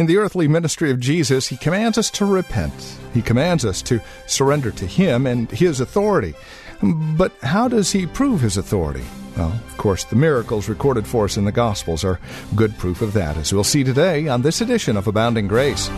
In the earthly ministry of Jesus, he commands us to repent. He commands us to surrender to him and his authority. But how does he prove his authority? Well, of course, the miracles recorded for us in the Gospels are good proof of that, as we'll see today on this edition of Abounding Grace.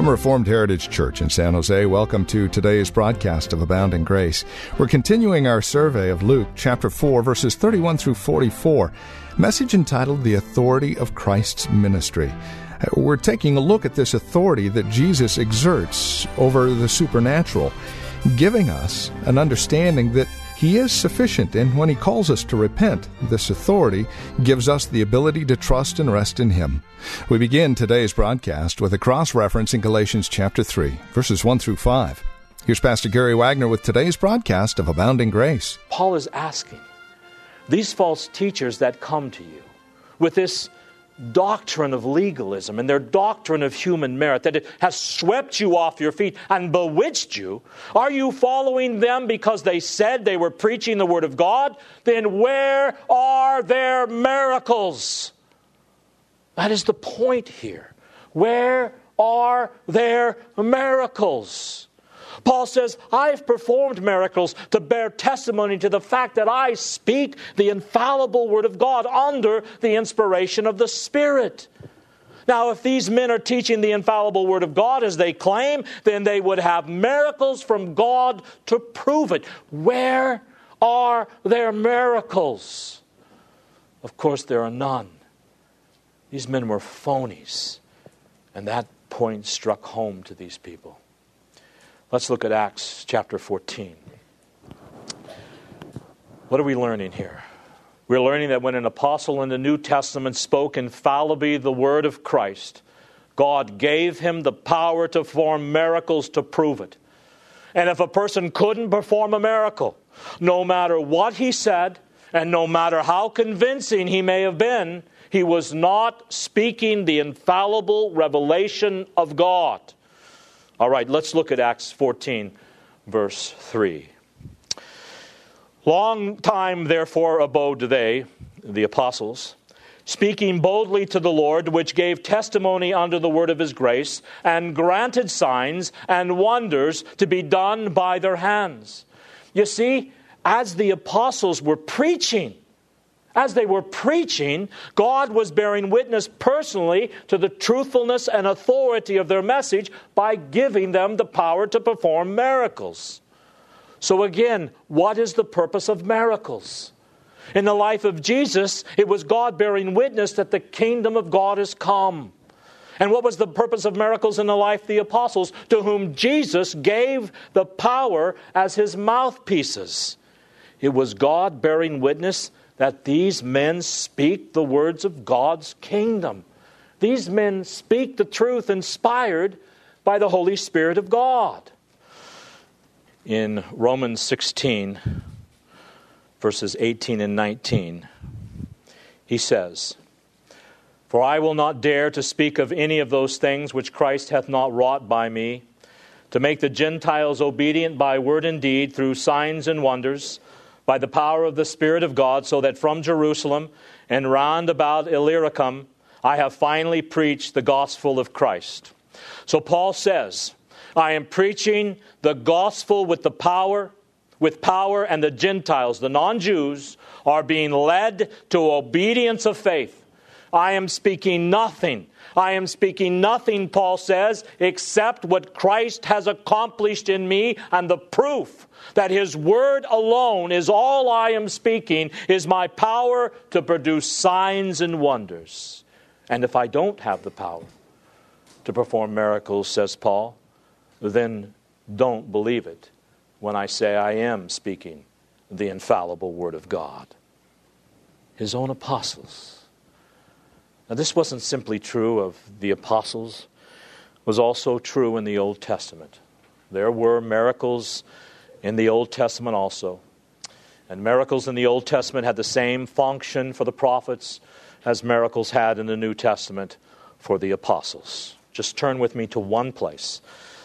From Reformed Heritage Church in San Jose, welcome to today's broadcast of Abounding Grace. We're continuing our survey of Luke chapter 4, verses 31 through 44, message entitled The Authority of Christ's Ministry. Uh, we're taking a look at this authority that Jesus exerts over the supernatural, giving us an understanding that he is sufficient, and when He calls us to repent, this authority gives us the ability to trust and rest in Him. We begin today's broadcast with a cross reference in Galatians chapter 3, verses 1 through 5. Here's Pastor Gary Wagner with today's broadcast of Abounding Grace. Paul is asking these false teachers that come to you with this doctrine of legalism and their doctrine of human merit that it has swept you off your feet and bewitched you? Are you following them because they said they were preaching the Word of God? Then where are their miracles? That is the point here. Where are their miracles? Paul says, I've performed miracles to bear testimony to the fact that I speak the infallible Word of God under the inspiration of the Spirit. Now, if these men are teaching the infallible Word of God as they claim, then they would have miracles from God to prove it. Where are their miracles? Of course, there are none. These men were phonies. And that point struck home to these people. Let's look at Acts chapter 14. What are we learning here? We're learning that when an apostle in the New Testament spoke infallibly the word of Christ, God gave him the power to perform miracles to prove it. And if a person couldn't perform a miracle, no matter what he said, and no matter how convincing he may have been, he was not speaking the infallible revelation of God. All right, let's look at Acts 14, verse 3. Long time, therefore, abode they, the apostles, speaking boldly to the Lord, which gave testimony unto the word of his grace, and granted signs and wonders to be done by their hands. You see, as the apostles were preaching, as they were preaching, God was bearing witness personally to the truthfulness and authority of their message by giving them the power to perform miracles. So, again, what is the purpose of miracles? In the life of Jesus, it was God bearing witness that the kingdom of God is come. And what was the purpose of miracles in the life of the apostles, to whom Jesus gave the power as his mouthpieces? It was God bearing witness that these men speak the words of God's kingdom. These men speak the truth inspired by the Holy Spirit of God. In Romans 16, verses 18 and 19, he says, For I will not dare to speak of any of those things which Christ hath not wrought by me, to make the Gentiles obedient by word and deed through signs and wonders by the power of the Spirit of God, so that from Jerusalem and round about Illyricum I have finally preached the gospel of Christ. So Paul says, I am preaching the gospel with the power, with power, and the Gentiles, the non Jews, are being led to obedience of faith. I am speaking nothing. I am speaking nothing, Paul says, except what Christ has accomplished in me and the proof that His Word alone is all I am speaking, is my power to produce signs and wonders. And if I don't have the power to perform miracles, says Paul, then don't believe it when I say I am speaking the infallible Word of God. His own apostles. Now, this wasn't simply true of the apostles, it was also true in the Old Testament. There were miracles in the Old Testament also. And miracles in the Old Testament had the same function for the prophets as miracles had in the New Testament for the apostles. Just turn with me to one place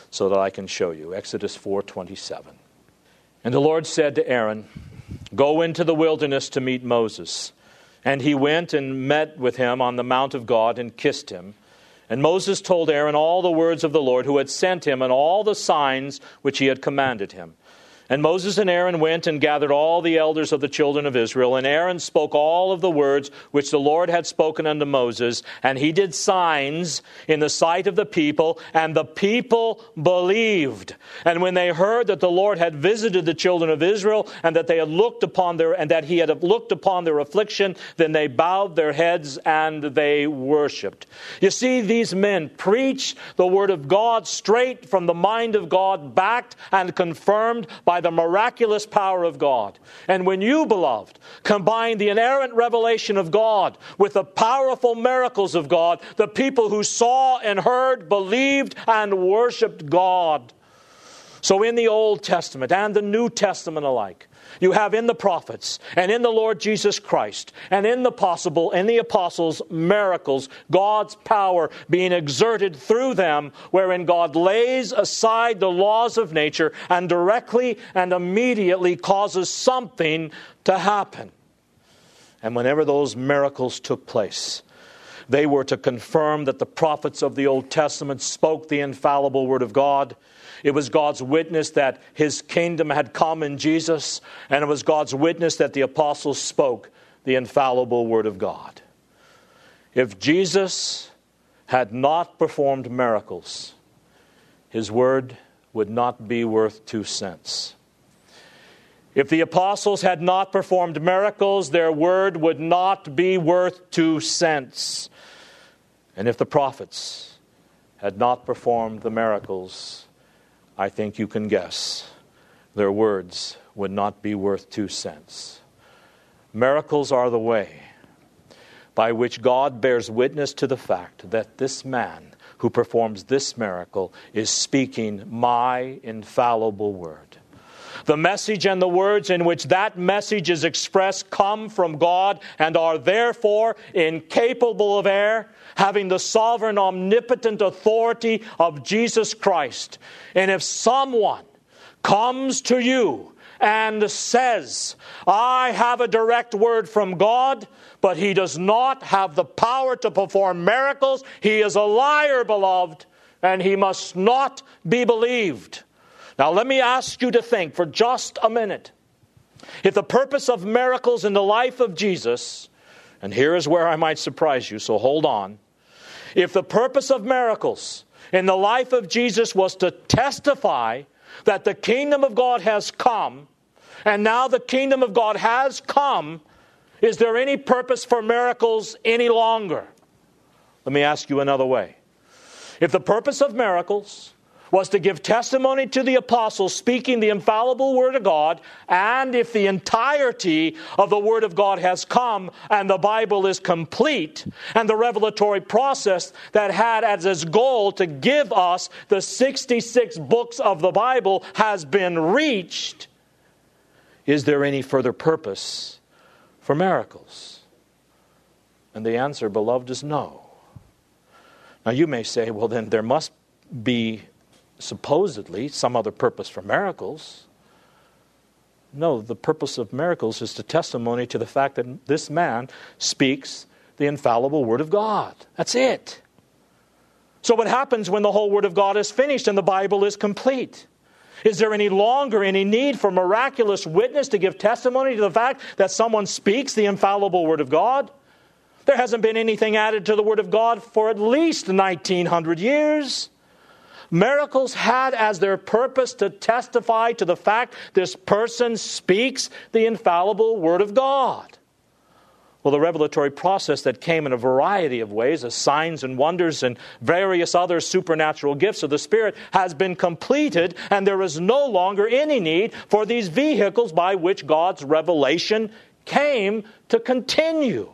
so that I can show you. Exodus 4:27. And the Lord said to Aaron, "Go into the wilderness to meet Moses." And he went and met with him on the mount of God and kissed him. And Moses told Aaron all the words of the Lord who had sent him and all the signs which he had commanded him. And Moses and Aaron went and gathered all the elders of the children of Israel. And Aaron spoke all of the words which the Lord had spoken unto Moses. And he did signs in the sight of the people. And the people believed. And when they heard that the Lord had visited the children of Israel, and that they had looked upon their, and that he had looked upon their affliction, then they bowed their heads and they worshipped. You see, these men preach the word of God straight from the mind of God, backed and confirmed by by the miraculous power of God. And when you, beloved, combine the inerrant revelation of God with the powerful miracles of God, the people who saw and heard, believed, and worshiped God. So, in the Old Testament and the New Testament alike, you have in the prophets and in the Lord Jesus Christ and in the possible in the apostles miracles, God's power being exerted through them, wherein God lays aside the laws of nature and directly and immediately causes something to happen. And whenever those miracles took place, they were to confirm that the prophets of the Old Testament spoke the infallible Word of God it was God's witness that his kingdom had come in Jesus, and it was God's witness that the apostles spoke the infallible word of God. If Jesus had not performed miracles, his word would not be worth two cents. If the apostles had not performed miracles, their word would not be worth two cents. And if the prophets had not performed the miracles, I think you can guess their words would not be worth two cents. Miracles are the way by which God bears witness to the fact that this man who performs this miracle is speaking my infallible word. The message and the words in which that message is expressed come from God and are therefore incapable of error having the sovereign, omnipotent authority of Jesus Christ. And if someone comes to you and says, I have a direct word from God, but he does not have the power to perform miracles, he is a liar, beloved, and he must not be believed. Now, let me ask you to think for just a minute. If the purpose of miracles in the life of Jesus, and here is where I might surprise you, so hold on. If the purpose of miracles in the life of Jesus was to testify that the kingdom of God has come, and now the kingdom of God has come, is there any purpose for miracles any longer? Let me ask you another way. If the purpose of miracles was to give testimony to the apostles speaking the infallible word of God, and if the entirety of the word of God has come and the Bible is complete, and the revelatory process that had as its goal to give us the 66 books of the Bible has been reached, is there any further purpose for miracles? And the answer, beloved, is no. Now you may say, well, then there must be supposedly some other purpose for miracles. No, the purpose of miracles is to testimony to the fact that this man speaks the infallible Word of God. That's it. So, what happens when the whole Word of God is finished and the Bible is complete? Is there any longer any need for miraculous witness to give testimony to the fact that someone speaks the infallible Word of God? There hasn't been anything added to the Word of God for at least 1900 years. Miracles had as their purpose to testify to the fact this person speaks the infallible Word of God. Well, the revelatory process that came in a variety of ways, as signs and wonders and various other supernatural gifts of the Spirit, has been completed, and there is no longer any need for these vehicles by which God's revelation came to continue.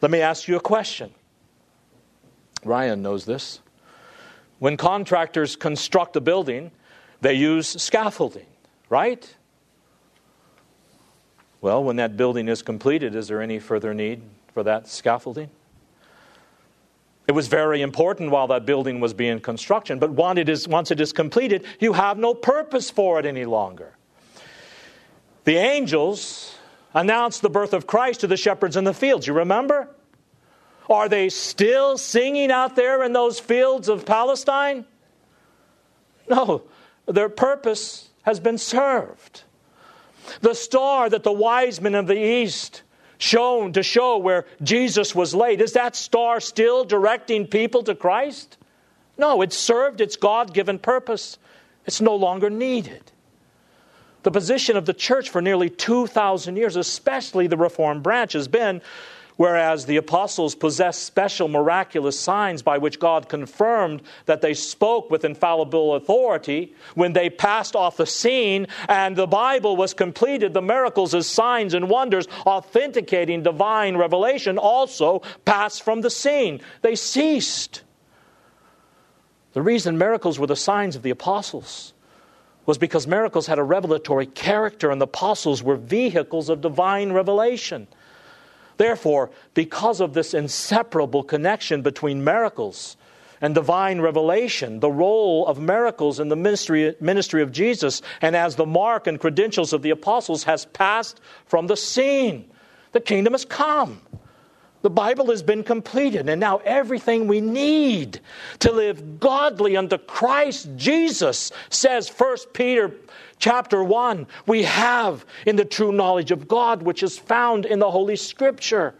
Let me ask you a question. Ryan knows this. When contractors construct a building, they use scaffolding, right? Well, when that building is completed, is there any further need for that scaffolding? It was very important while that building was being construction, but once it is, once it is completed, you have no purpose for it any longer. The angels announced the birth of Christ to the shepherds in the fields. You remember? Are they still singing out there in those fields of Palestine? No, their purpose has been served. The star that the wise men of the east shone to show where Jesus was laid, is that star still directing people to Christ? No, it served its God given purpose. It's no longer needed. The position of the church for nearly 2,000 years, especially the Reformed branch, has been Whereas the apostles possessed special miraculous signs by which God confirmed that they spoke with infallible authority, when they passed off the scene and the Bible was completed, the miracles as signs and wonders authenticating divine revelation also passed from the scene. They ceased. The reason miracles were the signs of the apostles was because miracles had a revelatory character and the apostles were vehicles of divine revelation. Therefore, because of this inseparable connection between miracles and divine revelation, the role of miracles in the ministry, ministry of Jesus and as the mark and credentials of the apostles has passed from the scene. The kingdom has come. The Bible has been completed, and now everything we need to live godly unto Christ Jesus, says 1 Peter chapter 1, we have in the true knowledge of God, which is found in the Holy Scripture.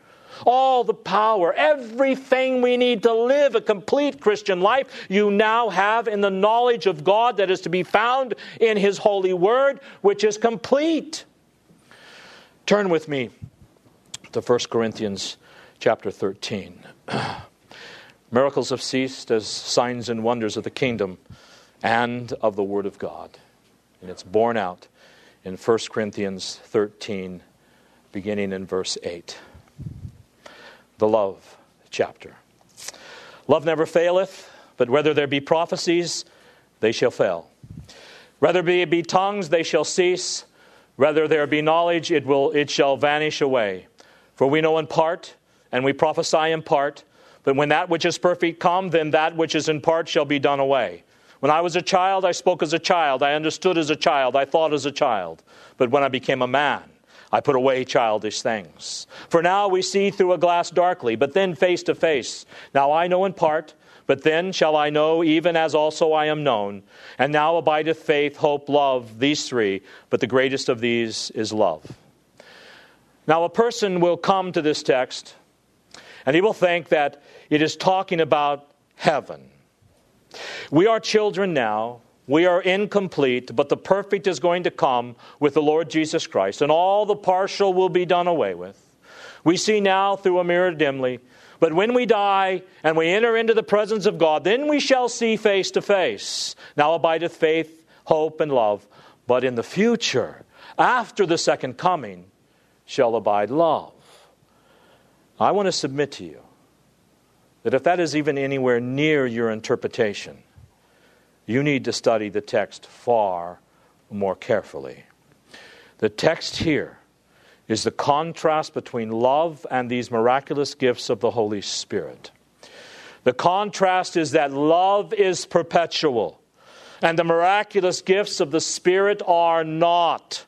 All the power, everything we need to live a complete Christian life, you now have in the knowledge of God that is to be found in His holy word, which is complete. Turn with me to 1 Corinthians chapter 13. Miracles have ceased as signs and wonders of the kingdom and of the Word of God. And it's borne out in 1 Corinthians 13, beginning in verse 8. The love chapter. Love never faileth, but whether there be prophecies, they shall fail. Whether there be tongues, they shall cease. Whether there be knowledge, it, will, it shall vanish away. For we know in part, and we prophesy in part. But when that which is perfect come, then that which is in part shall be done away. When I was a child, I spoke as a child. I understood as a child. I thought as a child. But when I became a man, I put away childish things. For now we see through a glass darkly, but then face to face. Now I know in part, but then shall I know even as also I am known. And now abideth faith, hope, love, these three, but the greatest of these is love. Now a person will come to this text and he will think that it is talking about heaven. We are children now. We are incomplete, but the perfect is going to come with the Lord Jesus Christ, and all the partial will be done away with. We see now through a mirror dimly, but when we die and we enter into the presence of God, then we shall see face to face. Now abideth faith, hope, and love, but in the future, after the second coming, shall abide love. I want to submit to you that if that is even anywhere near your interpretation, you need to study the text far more carefully. The text here is the contrast between love and these miraculous gifts of the Holy Spirit. The contrast is that love is perpetual, and the miraculous gifts of the Spirit are not.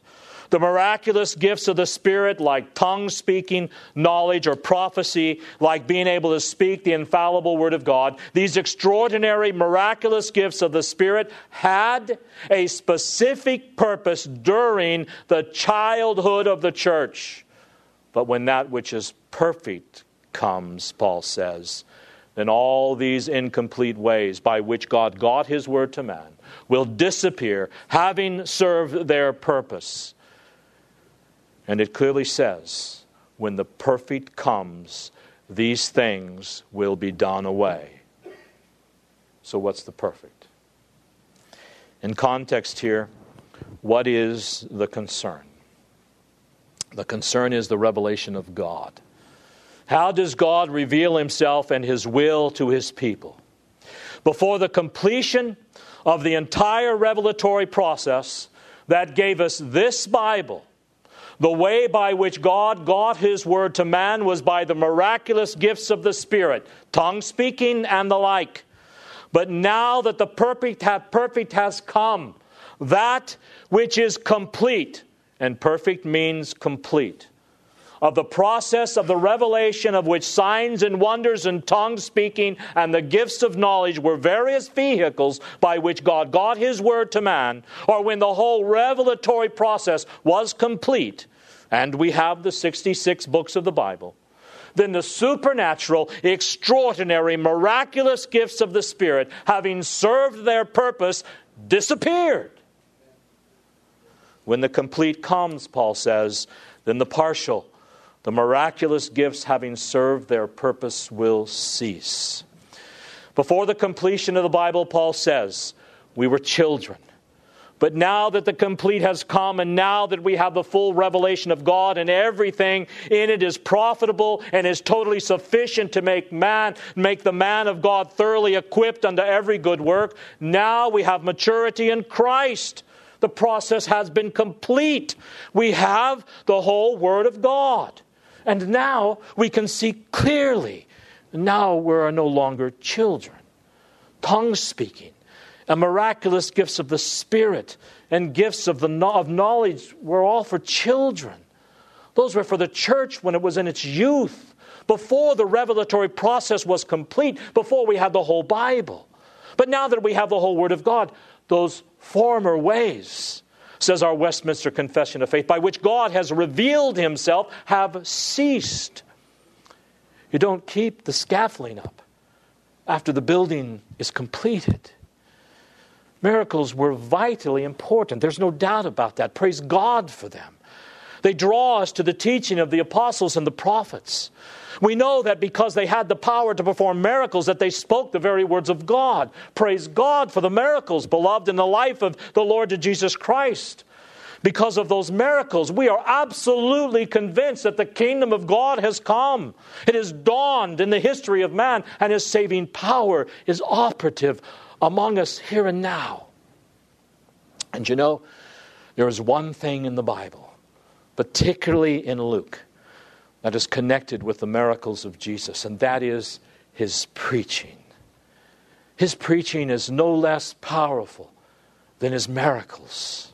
The miraculous gifts of the Spirit, like tongue speaking, knowledge, or prophecy, like being able to speak the infallible Word of God, these extraordinary, miraculous gifts of the Spirit had a specific purpose during the childhood of the church. But when that which is perfect comes, Paul says, then all these incomplete ways by which God got His Word to man will disappear, having served their purpose. And it clearly says when the perfect comes, these things will be done away. So, what's the perfect? In context here, what is the concern? The concern is the revelation of God. How does God reveal himself and his will to his people? Before the completion of the entire revelatory process that gave us this Bible, the way by which God got his word to man was by the miraculous gifts of the Spirit, tongue speaking and the like. But now that the perfect, perfect has come, that which is complete, and perfect means complete, of the process of the revelation of which signs and wonders and tongue speaking and the gifts of knowledge were various vehicles by which God got His word to man, or when the whole revelatory process was complete, and we have the 66 books of the Bible then the supernatural, extraordinary, miraculous gifts of the Spirit, having served their purpose, disappeared. When the complete comes, Paul says, then the partial, the miraculous gifts having served their purpose will cease. Before the completion of the Bible, Paul says, we were children. But now that the complete has come, and now that we have the full revelation of God, and everything in it is profitable and is totally sufficient to make man, make the man of God thoroughly equipped unto every good work, now we have maturity in Christ. The process has been complete. We have the whole Word of God. And now we can see clearly. Now we are no longer children. Tongue speaking and miraculous gifts of the Spirit and gifts of, the, of knowledge were all for children. Those were for the church when it was in its youth, before the revelatory process was complete, before we had the whole Bible. But now that we have the whole Word of God, those former ways, says our Westminster Confession of Faith, by which God has revealed Himself, have ceased. You don't keep the scaffolding up after the building is completed. Miracles were vitally important. There's no doubt about that. Praise God for them. They draw us to the teaching of the apostles and the prophets. We know that because they had the power to perform miracles, that they spoke the very words of God. Praise God for the miracles, beloved, in the life of the Lord Jesus Christ. Because of those miracles, we are absolutely convinced that the kingdom of God has come. It has dawned in the history of man, and his saving power is operative among us here and now. And you know, there is one thing in the Bible, particularly in Luke, that is connected with the miracles of Jesus, and that is his preaching. His preaching is no less powerful than his miracles.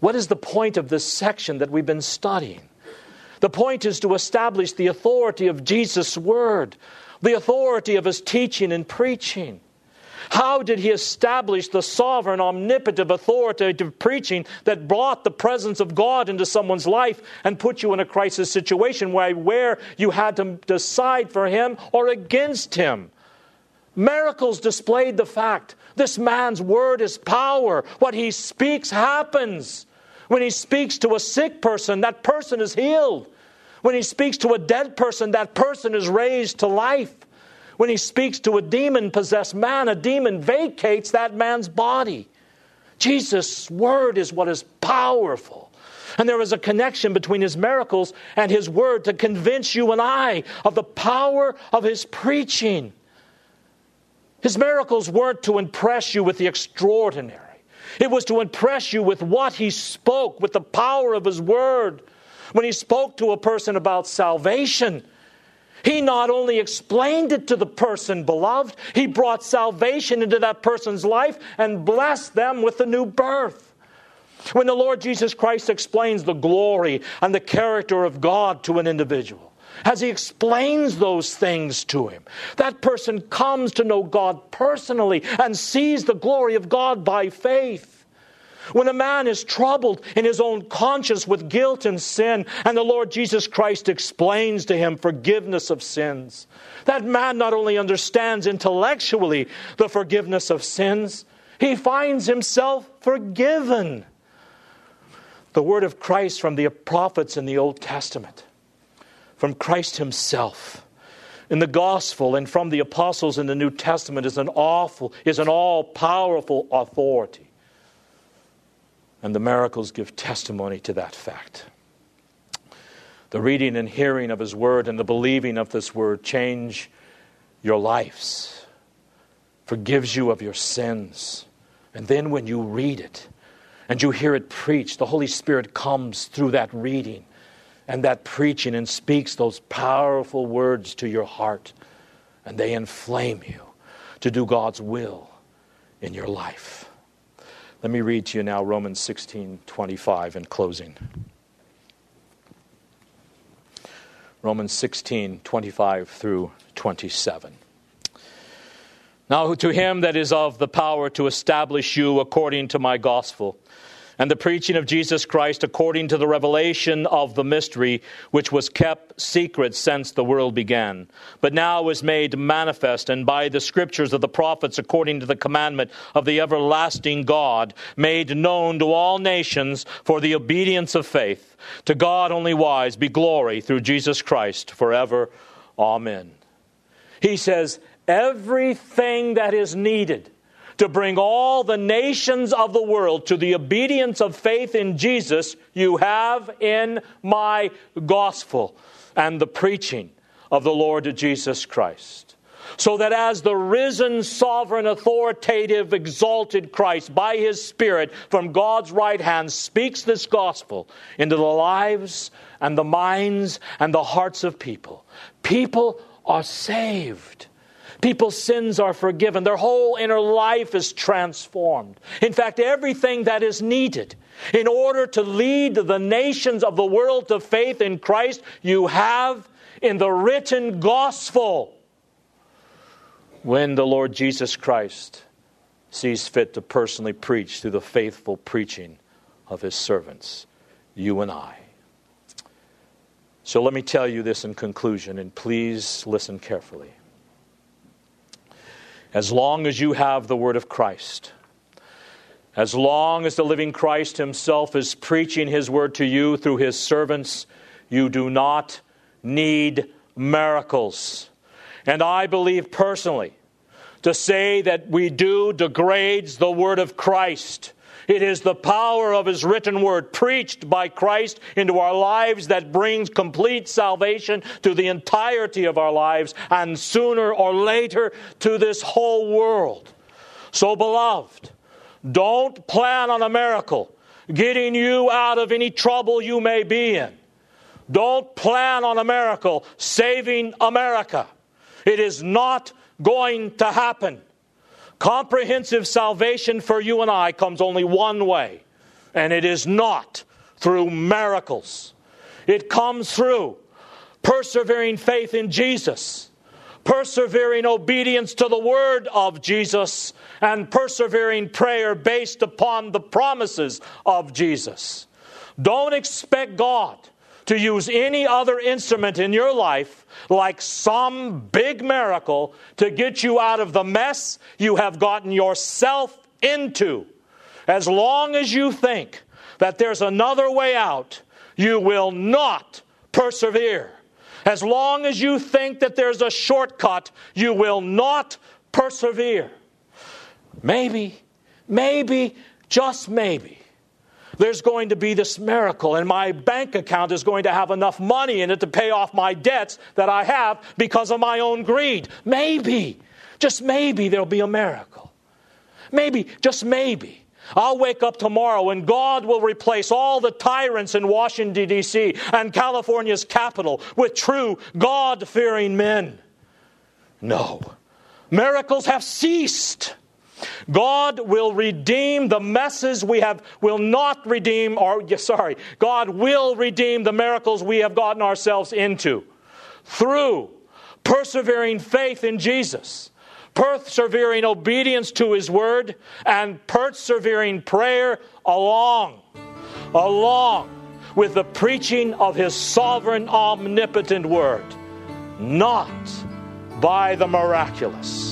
What is the point of this section that we've been studying? The point is to establish the authority of Jesus' word, the authority of his teaching and preaching. How did he establish the sovereign, omnipotent, authoritative preaching that brought the presence of God into someone's life and put you in a crisis situation where, where you had to decide for him or against him? Miracles displayed the fact this man's word is power. What he speaks happens. When he speaks to a sick person, that person is healed. When he speaks to a dead person, that person is raised to life. When he speaks to a demon possessed man, a demon vacates that man's body. Jesus' word is what is powerful. And there is a connection between his miracles and his word to convince you and I of the power of his preaching. His miracles weren't to impress you with the extraordinary, it was to impress you with what he spoke, with the power of his word. When he spoke to a person about salvation, he not only explained it to the person, beloved, he brought salvation into that person's life and blessed them with the new birth. When the Lord Jesus Christ explains the glory and the character of God to an individual, as he explains those things to him, that person comes to know God personally and sees the glory of God by faith. When a man is troubled in his own conscience with guilt and sin, and the Lord Jesus Christ explains to him forgiveness of sins, that man not only understands intellectually the forgiveness of sins, he finds himself forgiven. The word of Christ from the prophets in the Old Testament from Christ Himself. In the gospel and from the apostles in the New Testament is an awful, is an all powerful authority. And the miracles give testimony to that fact. The reading and hearing of His Word and the believing of this Word change your lives, forgives you of your sins. And then when you read it and you hear it preached, the Holy Spirit comes through that reading and that preaching and speaks those powerful words to your heart, and they inflame you to do God's will in your life. Let me read to you now Romans 16 25 in closing. Romans 16 25 through 27. Now, to him that is of the power to establish you according to my gospel and the preaching of Jesus Christ according to the revelation of the mystery which was kept secret since the world began, but now is made manifest, and by the scriptures of the prophets according to the commandment of the everlasting God, made known to all nations for the obedience of faith. To God only wise be glory through Jesus Christ forever. Amen. He says, everything that is needed to bring all the nations of the world to the obedience of faith in Jesus, you have in my gospel and the preaching of the Lord Jesus Christ. So that as the risen, sovereign, authoritative, exalted Christ by his Spirit from God's right hand speaks this gospel into the lives and the minds and the hearts of people, people are saved. People's sins are forgiven. Their whole inner life is transformed. In fact, everything that is needed in order to lead the nations of the world to faith in Christ, you have in the written gospel. When the Lord Jesus Christ sees fit to personally preach through the faithful preaching of his servants, you and I. So let me tell you this in conclusion, and please listen carefully. As long as you have the word of Christ, as long as the living Christ himself is preaching his word to you through his servants, you do not need miracles. And I believe personally, to say that we do degrades the word of Christ. It is the power of His written word preached by Christ into our lives that brings complete salvation to the entirety of our lives and sooner or later to this whole world. So, beloved, don't plan on a miracle getting you out of any trouble you may be in. Don't plan on a miracle saving America. It is not going to happen. Comprehensive salvation for you and I comes only one way, and it is not through miracles. It comes through persevering faith in Jesus, persevering obedience to the word of Jesus, and persevering prayer based upon the promises of Jesus. Don't expect God to use any other instrument in your life like some big miracle to get you out of the mess you have gotten yourself into. As long as you think that there's another way out, you will not persevere. As long as you think that there's a shortcut, you will not persevere. Maybe, maybe, just maybe, there's going to be this miracle, and my bank account is going to have enough money in it to pay off my debts that I have because of my own greed. Maybe, just maybe, there'll be a miracle. Maybe, just maybe. I'll wake up tomorrow and God will replace all the tyrants in Washington, D.C. and California's capital with true God fearing men. No, miracles have ceased. God will redeem the messes we have, will not redeem, or sorry, God will redeem the miracles we have gotten ourselves into through persevering faith in Jesus, persevering obedience to His Word, and persevering prayer along, along with the preaching of His sovereign, omnipotent Word, not by the miraculous.